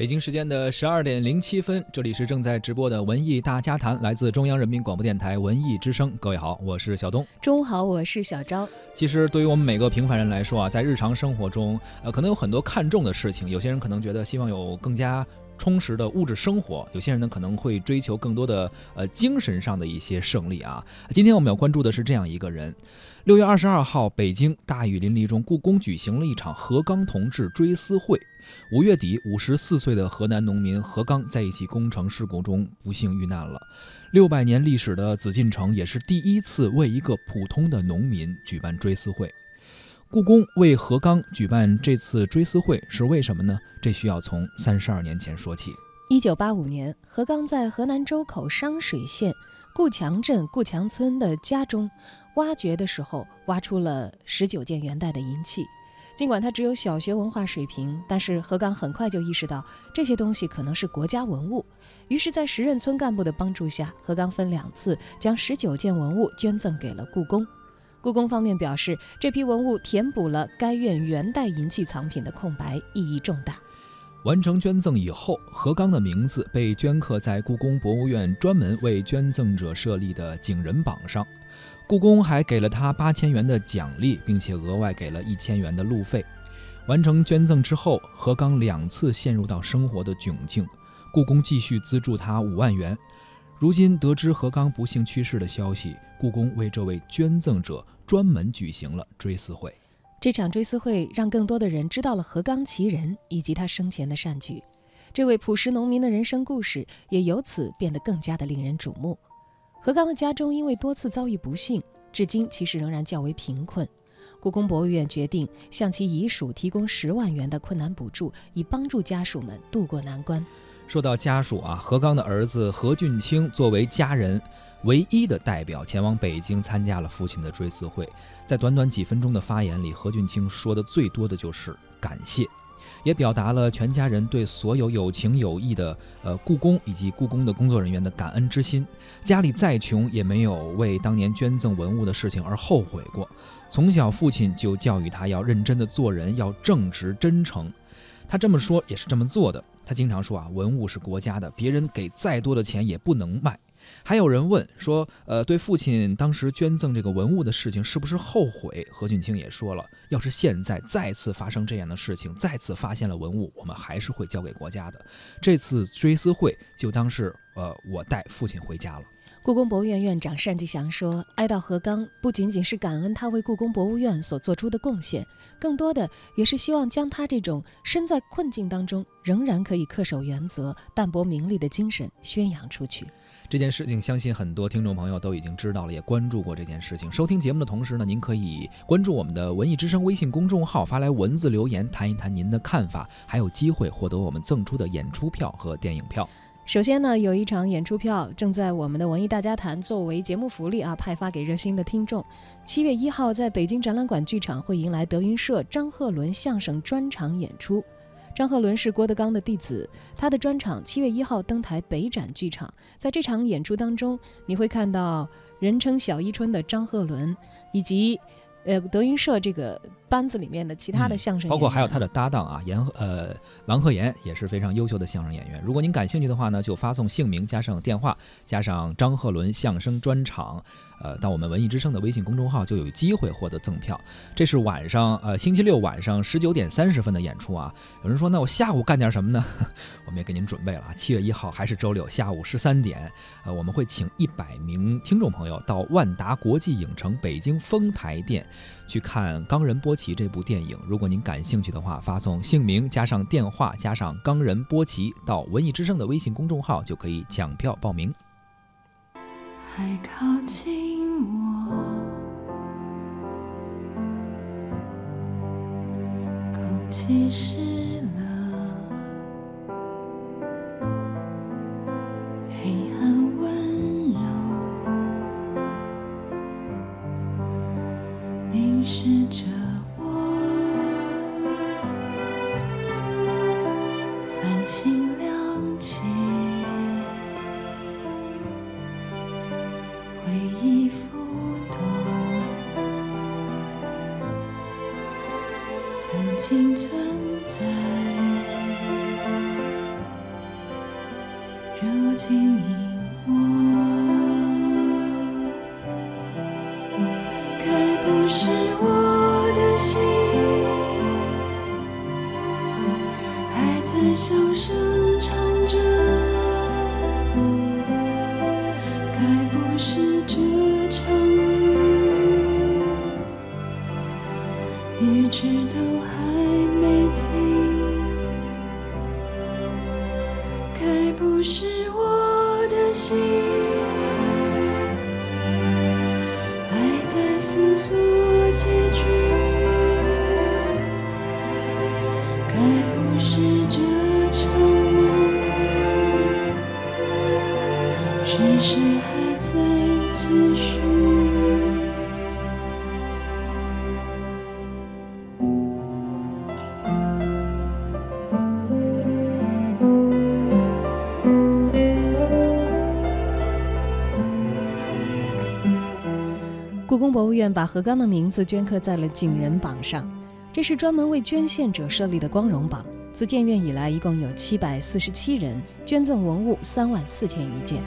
北京时间的十二点零七分，这里是正在直播的文艺大家谈，来自中央人民广播电台文艺之声。各位好，我是小东。中午好，我是小昭。其实对于我们每个平凡人来说啊，在日常生活中，呃，可能有很多看重的事情。有些人可能觉得希望有更加充实的物质生活，有些人呢可能会追求更多的呃精神上的一些胜利啊。今天我们要关注的是这样一个人。六月二十二号，北京大雨淋漓中，故宫举行了一场何刚同志追思会。五月底，五十四岁的河南农民何刚在一起工程事故中不幸遇难了。六百年历史的紫禁城也是第一次为一个普通的农民举办追思会。故宫为何刚举办这次追思会是为什么呢？这需要从三十二年前说起。一九八五年，何刚在河南周口商水县固强镇固强村的家中。挖掘的时候，挖出了十九件元代的银器。尽管他只有小学文化水平，但是何刚很快就意识到这些东西可能是国家文物。于是，在时任村干部的帮助下，何刚分两次将十九件文物捐赠给了故宫。故宫方面表示，这批文物填补了该院元代银器藏品的空白，意义重大。完成捐赠以后，何刚的名字被镌刻在故宫博物院专门为捐赠者设立的景仁榜上。故宫还给了他八千元的奖励，并且额外给了一千元的路费。完成捐赠之后，何刚两次陷入到生活的窘境，故宫继续资助他五万元。如今得知何刚不幸去世的消息，故宫为这位捐赠者专门举行了追思会。这场追思会让更多的人知道了何刚其人以及他生前的善举，这位朴实农民的人生故事也由此变得更加的令人瞩目。何刚的家中因为多次遭遇不幸，至今其实仍然较为贫困。故宫博物院决定向其遗属提供十万元的困难补助，以帮助家属们渡过难关。说到家属啊，何刚的儿子何俊清作为家人唯一的代表，前往北京参加了父亲的追思会。在短短几分钟的发言里，何俊清说的最多的就是感谢。也表达了全家人对所有有情有义的呃故宫以及故宫的工作人员的感恩之心。家里再穷，也没有为当年捐赠文物的事情而后悔过。从小父亲就教育他要认真的做人，要正直真诚。他这么说也是这么做的。他经常说啊，文物是国家的，别人给再多的钱也不能卖。还有人问说，呃，对父亲当时捐赠这个文物的事情是不是后悔？何俊清也说了，要是现在再次发生这样的事情，再次发现了文物，我们还是会交给国家的。这次追思会就当是，呃，我带父亲回家了。故宫博物院院长单霁翔说：“哀悼何刚，不仅仅是感恩他为故宫博物院所做出的贡献，更多的也是希望将他这种身在困境当中仍然可以恪守原则、淡泊名利的精神宣扬出去。”这件事情，相信很多听众朋友都已经知道了，也关注过这件事情。收听节目的同时呢，您可以关注我们的“文艺之声”微信公众号，发来文字留言，谈一谈您的看法，还有机会获得我们赠出的演出票和电影票。首先呢，有一场演出票正在我们的文艺大家谈作为节目福利啊，派发给热心的听众。七月一号在北京展览馆剧场会迎来德云社张鹤伦相声专场演出。张鹤伦是郭德纲的弟子，他的专场七月一号登台北展剧场。在这场演出当中，你会看到人称小伊春的张鹤伦，以及呃德云社这个。班子里面的其他的相声演员，包括还有他的搭档啊，严呃郎鹤炎也是非常优秀的相声演员。如果您感兴趣的话呢，就发送姓名加上电话加上张鹤伦相声专场，呃，到我们文艺之声的微信公众号就有机会获得赠票。这是晚上呃星期六晚上十九点三十分的演出啊。有人说那我下午干点什么呢？我们也给您准备了，七月一号还是周六下午十三点，呃，我们会请一百名听众朋友到万达国际影城北京丰台店去看冈仁波。奇这部电影，如果您感兴趣的话，发送姓名加上电话加上冈仁波齐到文艺之声的微信公众号，就可以抢票报名。还靠近我，空气湿了，黑暗温柔，凝视着。是我的心。还在小声故宫博物院把何刚的名字镌刻在了景人榜上，这是专门为捐献者设立的光荣榜。自建院以来，一共有七百四十七人捐赠文物三万四千余件。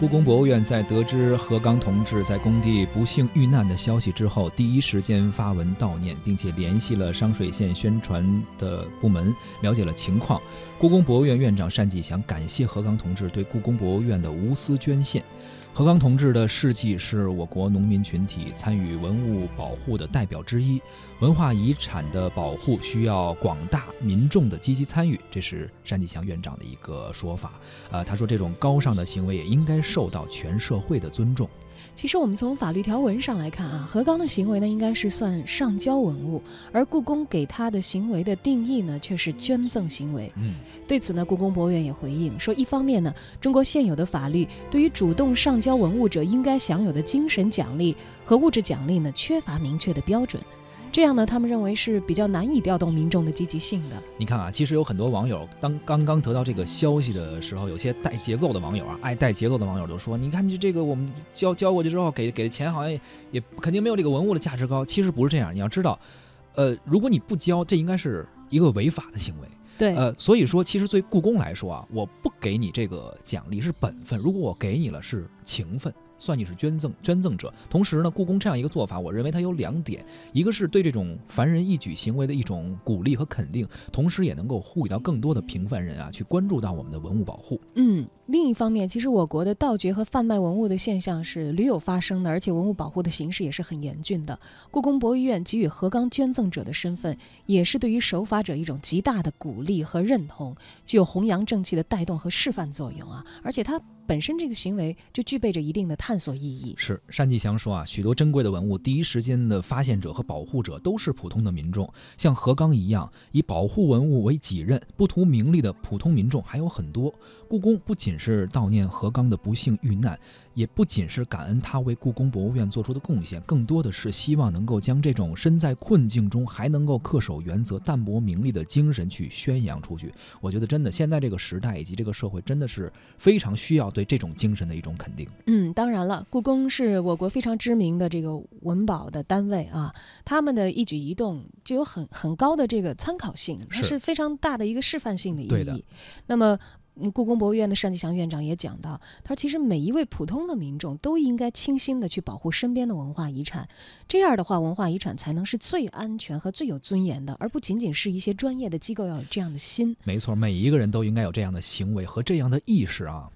故宫博物院在得知何刚同志在工地不幸遇难的消息之后，第一时间发文悼念，并且联系了商水县宣传的部门，了解了情况。故宫博物院院长单霁翔感谢何刚同志对故宫博物院的无私捐献。何刚同志的事迹是我国农民群体参与文物保护的代表之一。文化遗产的保护需要广大民众的积极参与，这是单霁翔院长的一个说法。呃，他说这种高尚的行为也应该受到全社会的尊重。其实我们从法律条文上来看啊，何刚的行为呢应该是算上交文物，而故宫给他的行为的定义呢却是捐赠行为。嗯，对此呢，故宫博物院也回应说，一方面呢，中国现有的法律对于主动上交文物者应该享有的精神奖励和物质奖励呢缺乏明确的标准，这样呢，他们认为是比较难以调动民众的积极性的。你看啊，其实有很多网友当刚刚得到这个消息的时候，有些带节奏的网友啊，爱带节奏的网友就说：“你看这这个我们交交过去之后，给给的钱好像也也肯定没有这个文物的价值高。”其实不是这样，你要知道，呃，如果你不交，这应该是一个违法的行为。对，呃，所以说，其实对故宫来说啊，我不给你这个奖励是本分，如果我给你了是情分。算你是捐赠捐赠者。同时呢，故宫这样一个做法，我认为它有两点：一个是对这种凡人一举行为的一种鼓励和肯定，同时也能够呼吁到更多的平凡人啊，去关注到我们的文物保护。嗯，另一方面，其实我国的盗掘和贩卖文物的现象是屡有发生的，而且文物保护的形势也是很严峻的。故宫博物院给予何刚捐赠者的身份，也是对于守法者一种极大的鼓励和认同，具有弘扬正气的带动和示范作用啊！而且它本身这个行为就具备着一定的探索意义。是单霁翔说啊，许多珍贵的文物，第一时间的发现者和保护者都是普通的民众。像何刚一样以保护文物为己任、不图名利的普通民众还有很多。故宫不仅是悼念何刚的不幸遇难，也不仅是感恩他为故宫博物院做出的贡献，更多的是希望能够将这种身在困境中还能够恪守原则、淡泊名利的精神去宣扬出去。我觉得真的，现在这个时代以及这个社会，真的是非常需要对这种精神的一种肯定。嗯，当然了，故宫是我国非常知名的这个文保的单位啊，他们的一举一动就有很很高的这个参考性，它是是非常大的一个示范性的意对的义。那么。故宫博物院的单霁翔院长也讲到，他说其实每一位普通的民众都应该倾心的去保护身边的文化遗产，这样的话，文化遗产才能是最安全和最有尊严的，而不仅仅是一些专业的机构要有这样的心。没错，每一个人都应该有这样的行为和这样的意识啊。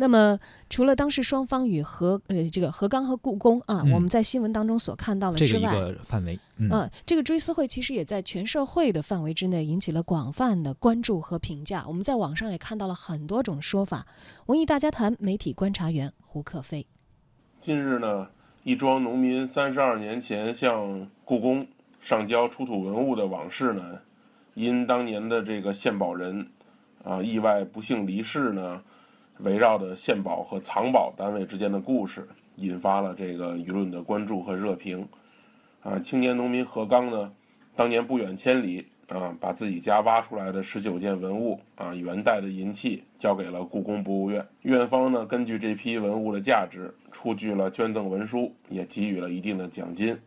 那么，除了当时双方与何呃这个何刚和故宫啊，嗯我们在新闻当中所看到的这个一之外，个范围，嗯，嗯，这个追思会其实也在全社会的范围之内引起了广泛的关注和评价。我们在网上也看到了很多种说法。文艺大家谈媒体观察员胡克飞，近日呢，一桩农民三十二年前向故宫上交出土文物的往事呢，因当年的这个献宝人啊意外不幸离世呢，围绕着献宝和藏宝单位之间的故事，引发了这个舆论的关注和热评。啊，青年农民何刚呢，当年不远千里啊，把自己家挖出来的十九件文物啊，元代的银器交给了故宫博物院。院方呢，根据这批文物的价值，出具了捐赠文书，也给予了一定的奖金。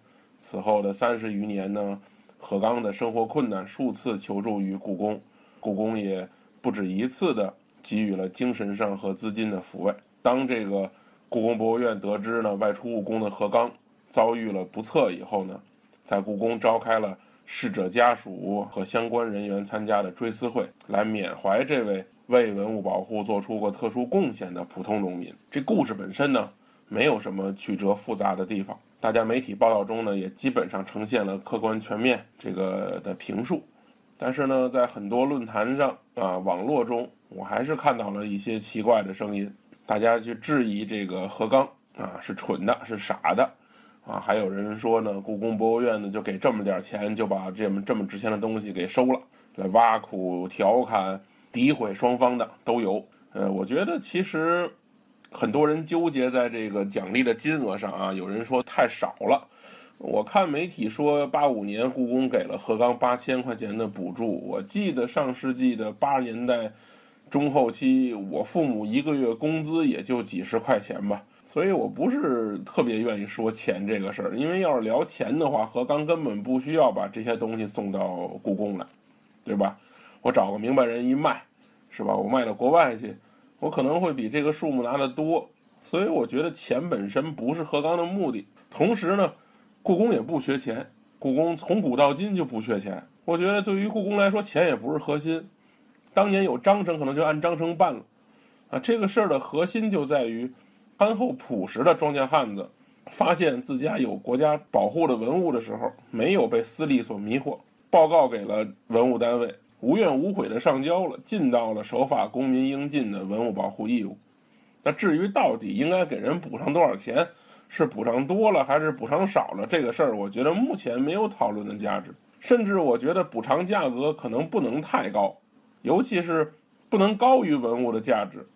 此后的三十余年呢，何刚的生活困难，数次求助于故宫，故宫也不止一次的给予了精神上和资金的抚慰。当这个故宫博物院得知呢外出务工的何刚遭遇了不测以后呢，在故宫召开了逝者家属和相关人员参加的追思会，来缅怀这位为文物保护做出过特殊贡献的普通农民。这故事本身呢，没有什么曲折复杂的地方，大家媒体报道中呢，也基本上呈现了客观全面这个的评述。但是呢，在很多论坛上啊，网络中，我还是看到了一些奇怪的声音，大家去质疑这个何刚啊是蠢的，是傻的，啊，还有人说呢，故宫博物院呢就给这么点钱，就把这么这么值钱的东西给收了，来挖苦、调侃、诋毁双方的都有。呃，我觉得其实很多人纠结在这个奖励的金额上啊，有人说太少了。我看媒体说，八五年故宫给了何刚八千块钱的补助。我记得上世纪的八十年代中后期，我父母一个月工资也就几十块钱吧，所以我不是特别愿意说钱这个事儿。因为要是聊钱的话，何刚根本不需要把这些东西送到故宫来，对吧？我找个明白人一卖，是吧？我卖到国外去，我可能会比这个数目拿得多。所以我觉得钱本身不是何刚的目的。同时呢。故宫也不缺钱，故宫从古到今就不缺钱。我觉得对于故宫来说，钱也不是核心。当年有章程，可能就按章程办了。啊，这个事儿的核心就在于，憨厚朴实的庄稼汉子，发现自家有国家保护的文物的时候，没有被私利所迷惑，报告给了文物单位，无怨无悔的上交了，尽到了守法公民应尽的文物保护义务。那至于到底应该给人补上多少钱？是补偿多了还是补偿少了？这个事儿，我觉得目前没有讨论的价值。甚至我觉得补偿价格可能不能太高，尤其是不能高于文物的价值。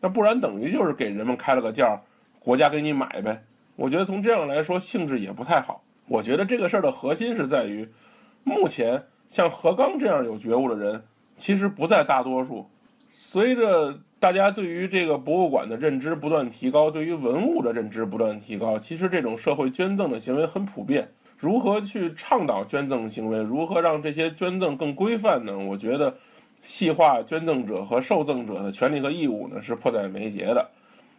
那不然等于就是给人们开了个价，国家给你买呗。我觉得从这样来说，性质也不太好。我觉得这个事儿的核心是在于，目前像何刚这样有觉悟的人，其实不在大多数。随着大家对于这个博物馆的认知不断提高，对于文物的认知不断提高，其实这种社会捐赠的行为很普遍。如何去倡导捐赠行为？如何让这些捐赠更规范呢？我觉得，细化捐赠者和受赠者的权利和义务呢，是迫在眉睫的。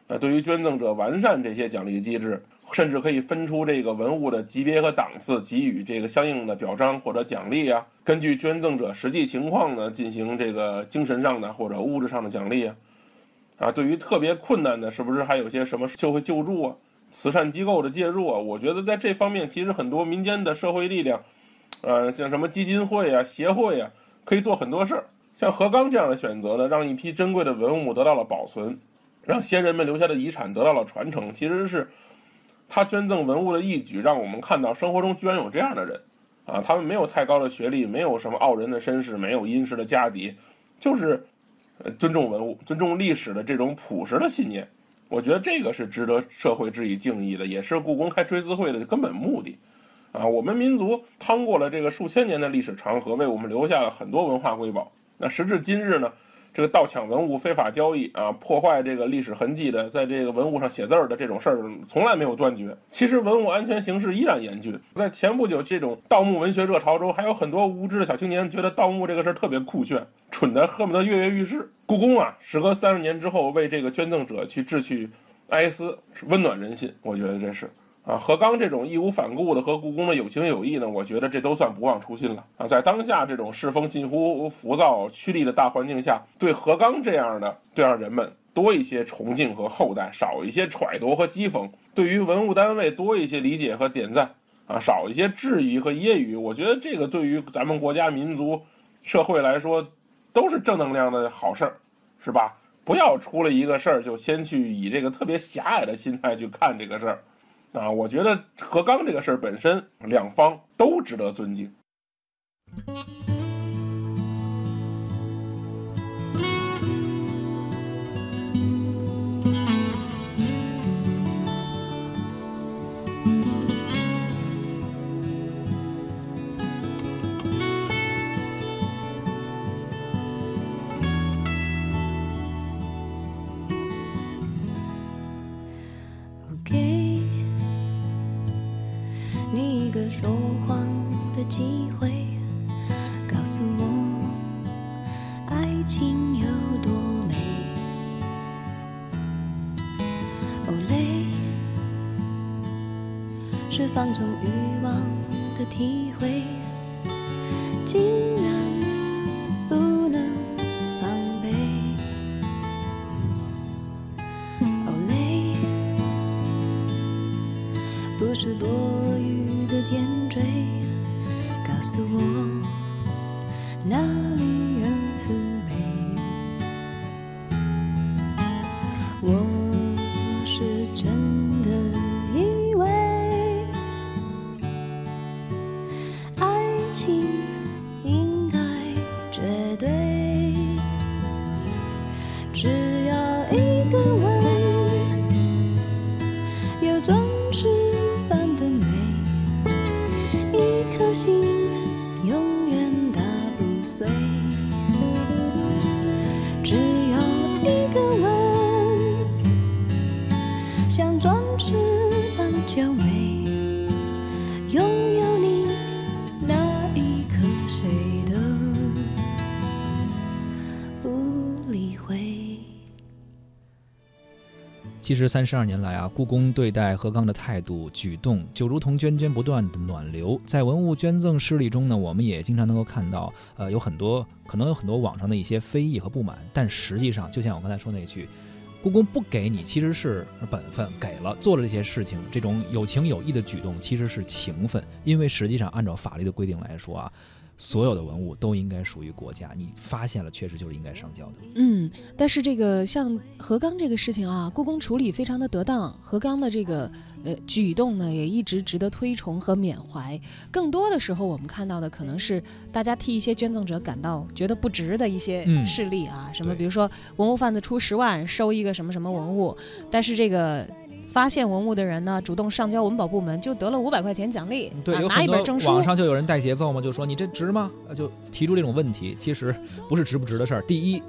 那对于捐赠者，完善这些奖励机制，甚至可以分出这个文物的级别和档次，给予这个相应的表彰或者奖励啊。根据捐赠者实际情况呢，进行这个精神上的或者物质上的奖励啊。啊，对于特别困难的，是不是还有些什么社会救助啊、慈善机构的介入啊？我觉得在这方面，其实很多民间的社会力量，呃，像什么基金会啊、协会啊，可以做很多事儿。像何刚这样的选择呢，让一批珍贵的文物得到了保存。让先人们留下的遗产得到了传承，其实是他捐赠文物的义举，让我们看到生活中居然有这样的人，啊，他们没有太高的学历，没有什么傲人的身世，没有殷实的家底，就是尊重文物、尊重历史的这种朴实的信念。我觉得这个是值得社会致以敬意的，也是故宫开追思会的根本目的。啊，我们民族趟过了这个数千年的历史长河，为我们留下了很多文化瑰宝。那时至今日呢？这个盗抢文物、非法交易啊，破坏这个历史痕迹的，在这个文物上写字儿的这种事儿，从来没有断绝。其实文物安全形势依然严峻。在前不久这种盗墓文学热潮中，还有很多无知的小青年觉得盗墓这个事儿特别酷炫，蠢的恨不得跃跃欲试。故宫啊，时隔三十年之后为这个捐赠者去致去哀思，温暖人心。我觉得这是。啊，何刚这种义无反顾的和故宫的有情有义呢，我觉得这都算不忘初心了啊。在当下这种世风近乎浮躁、趋利的大环境下，对何刚这样的对让人们多一些崇敬和厚待，少一些揣度和讥讽；对于文物单位多一些理解和点赞，啊，少一些质疑和揶揄。我觉得这个对于咱们国家、民族、社会来说，都是正能量的好事儿，是吧？不要出了一个事儿就先去以这个特别狭隘的心态去看这个事儿。啊，我觉得何刚这个事儿本身，两方都值得尊敬。两种欲望的体会，竟然不能防备。哦，累，不是多余的点缀，告诉我哪里有慈悲。我是真其实三十二年来啊，故宫对待何刚的态度、举动，就如同涓涓不断的暖流。在文物捐赠事例中呢，我们也经常能够看到，呃，有很多可能有很多网上的一些非议和不满，但实际上，就像我刚才说那句，故宫不给你其实是本分，给了做了这些事情，这种有情有义的举动其实是情分，因为实际上按照法律的规定来说啊。所有的文物都应该属于国家，你发现了确实就是应该上交的。嗯，但是这个像何刚这个事情啊，故宫处理非常的得当，何刚的这个呃举动呢，也一直值得推崇和缅怀。更多的时候，我们看到的可能是大家替一些捐赠者感到觉得不值的一些嗯事例啊，什么比如说文物贩子出十万收一个什么什么文物，但是这个。发现文物的人呢，主动上交文保部门，就得了五百块钱奖励，对，啊拿一本证书。网上就有人带节奏嘛，就说你这值吗？呃就提出这种问题，其实不是值不值的事儿。第一，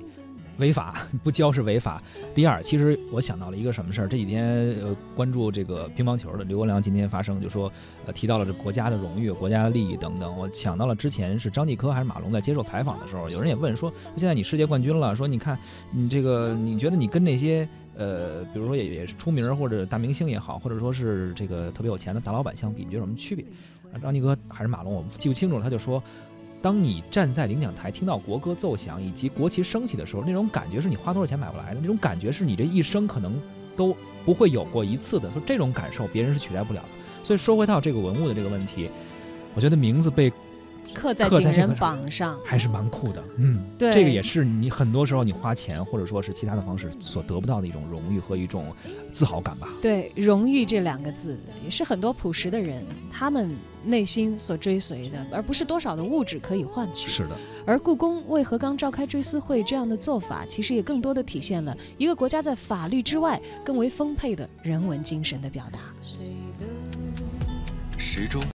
违法 不交是违法；第二，其实我想到了一个什么事儿？这几天呃关注这个乒乓球的刘国梁今天发声，就说呃提到了这国家的荣誉、国家的利益等等。我想到了之前是张继科还是马龙在接受采访的时候，有人也问说，现在你世界冠军了，说你看你这个你觉得你跟那些。呃，比如说也也是出名或者大明星也好，或者说是这个特别有钱的大老板相比，你觉得有什么区别？张继科还是马龙，我记不清楚了。他就说，当你站在领奖台，听到国歌奏响以及国旗升起的时候，那种感觉是你花多少钱买不来的，那种感觉是你这一生可能都不会有过一次的。说这种感受，别人是取代不了的。所以说回到这个文物的这个问题，我觉得名字被刻在警人刻在这个榜上，还是蛮酷的。嗯，对这个也是你很多时候你花钱或者说是其他的方式所得不到的一种荣誉和一种自豪感吧。对“荣誉”这两个字，也是很多朴实的人他们内心所追随的，而不是多少的物质可以换取。是的，而故宫为何刚召开追思会这样的做法，其实也更多的体现了一个国家在法律之外更为丰沛的人文精神的表达。谁都时钟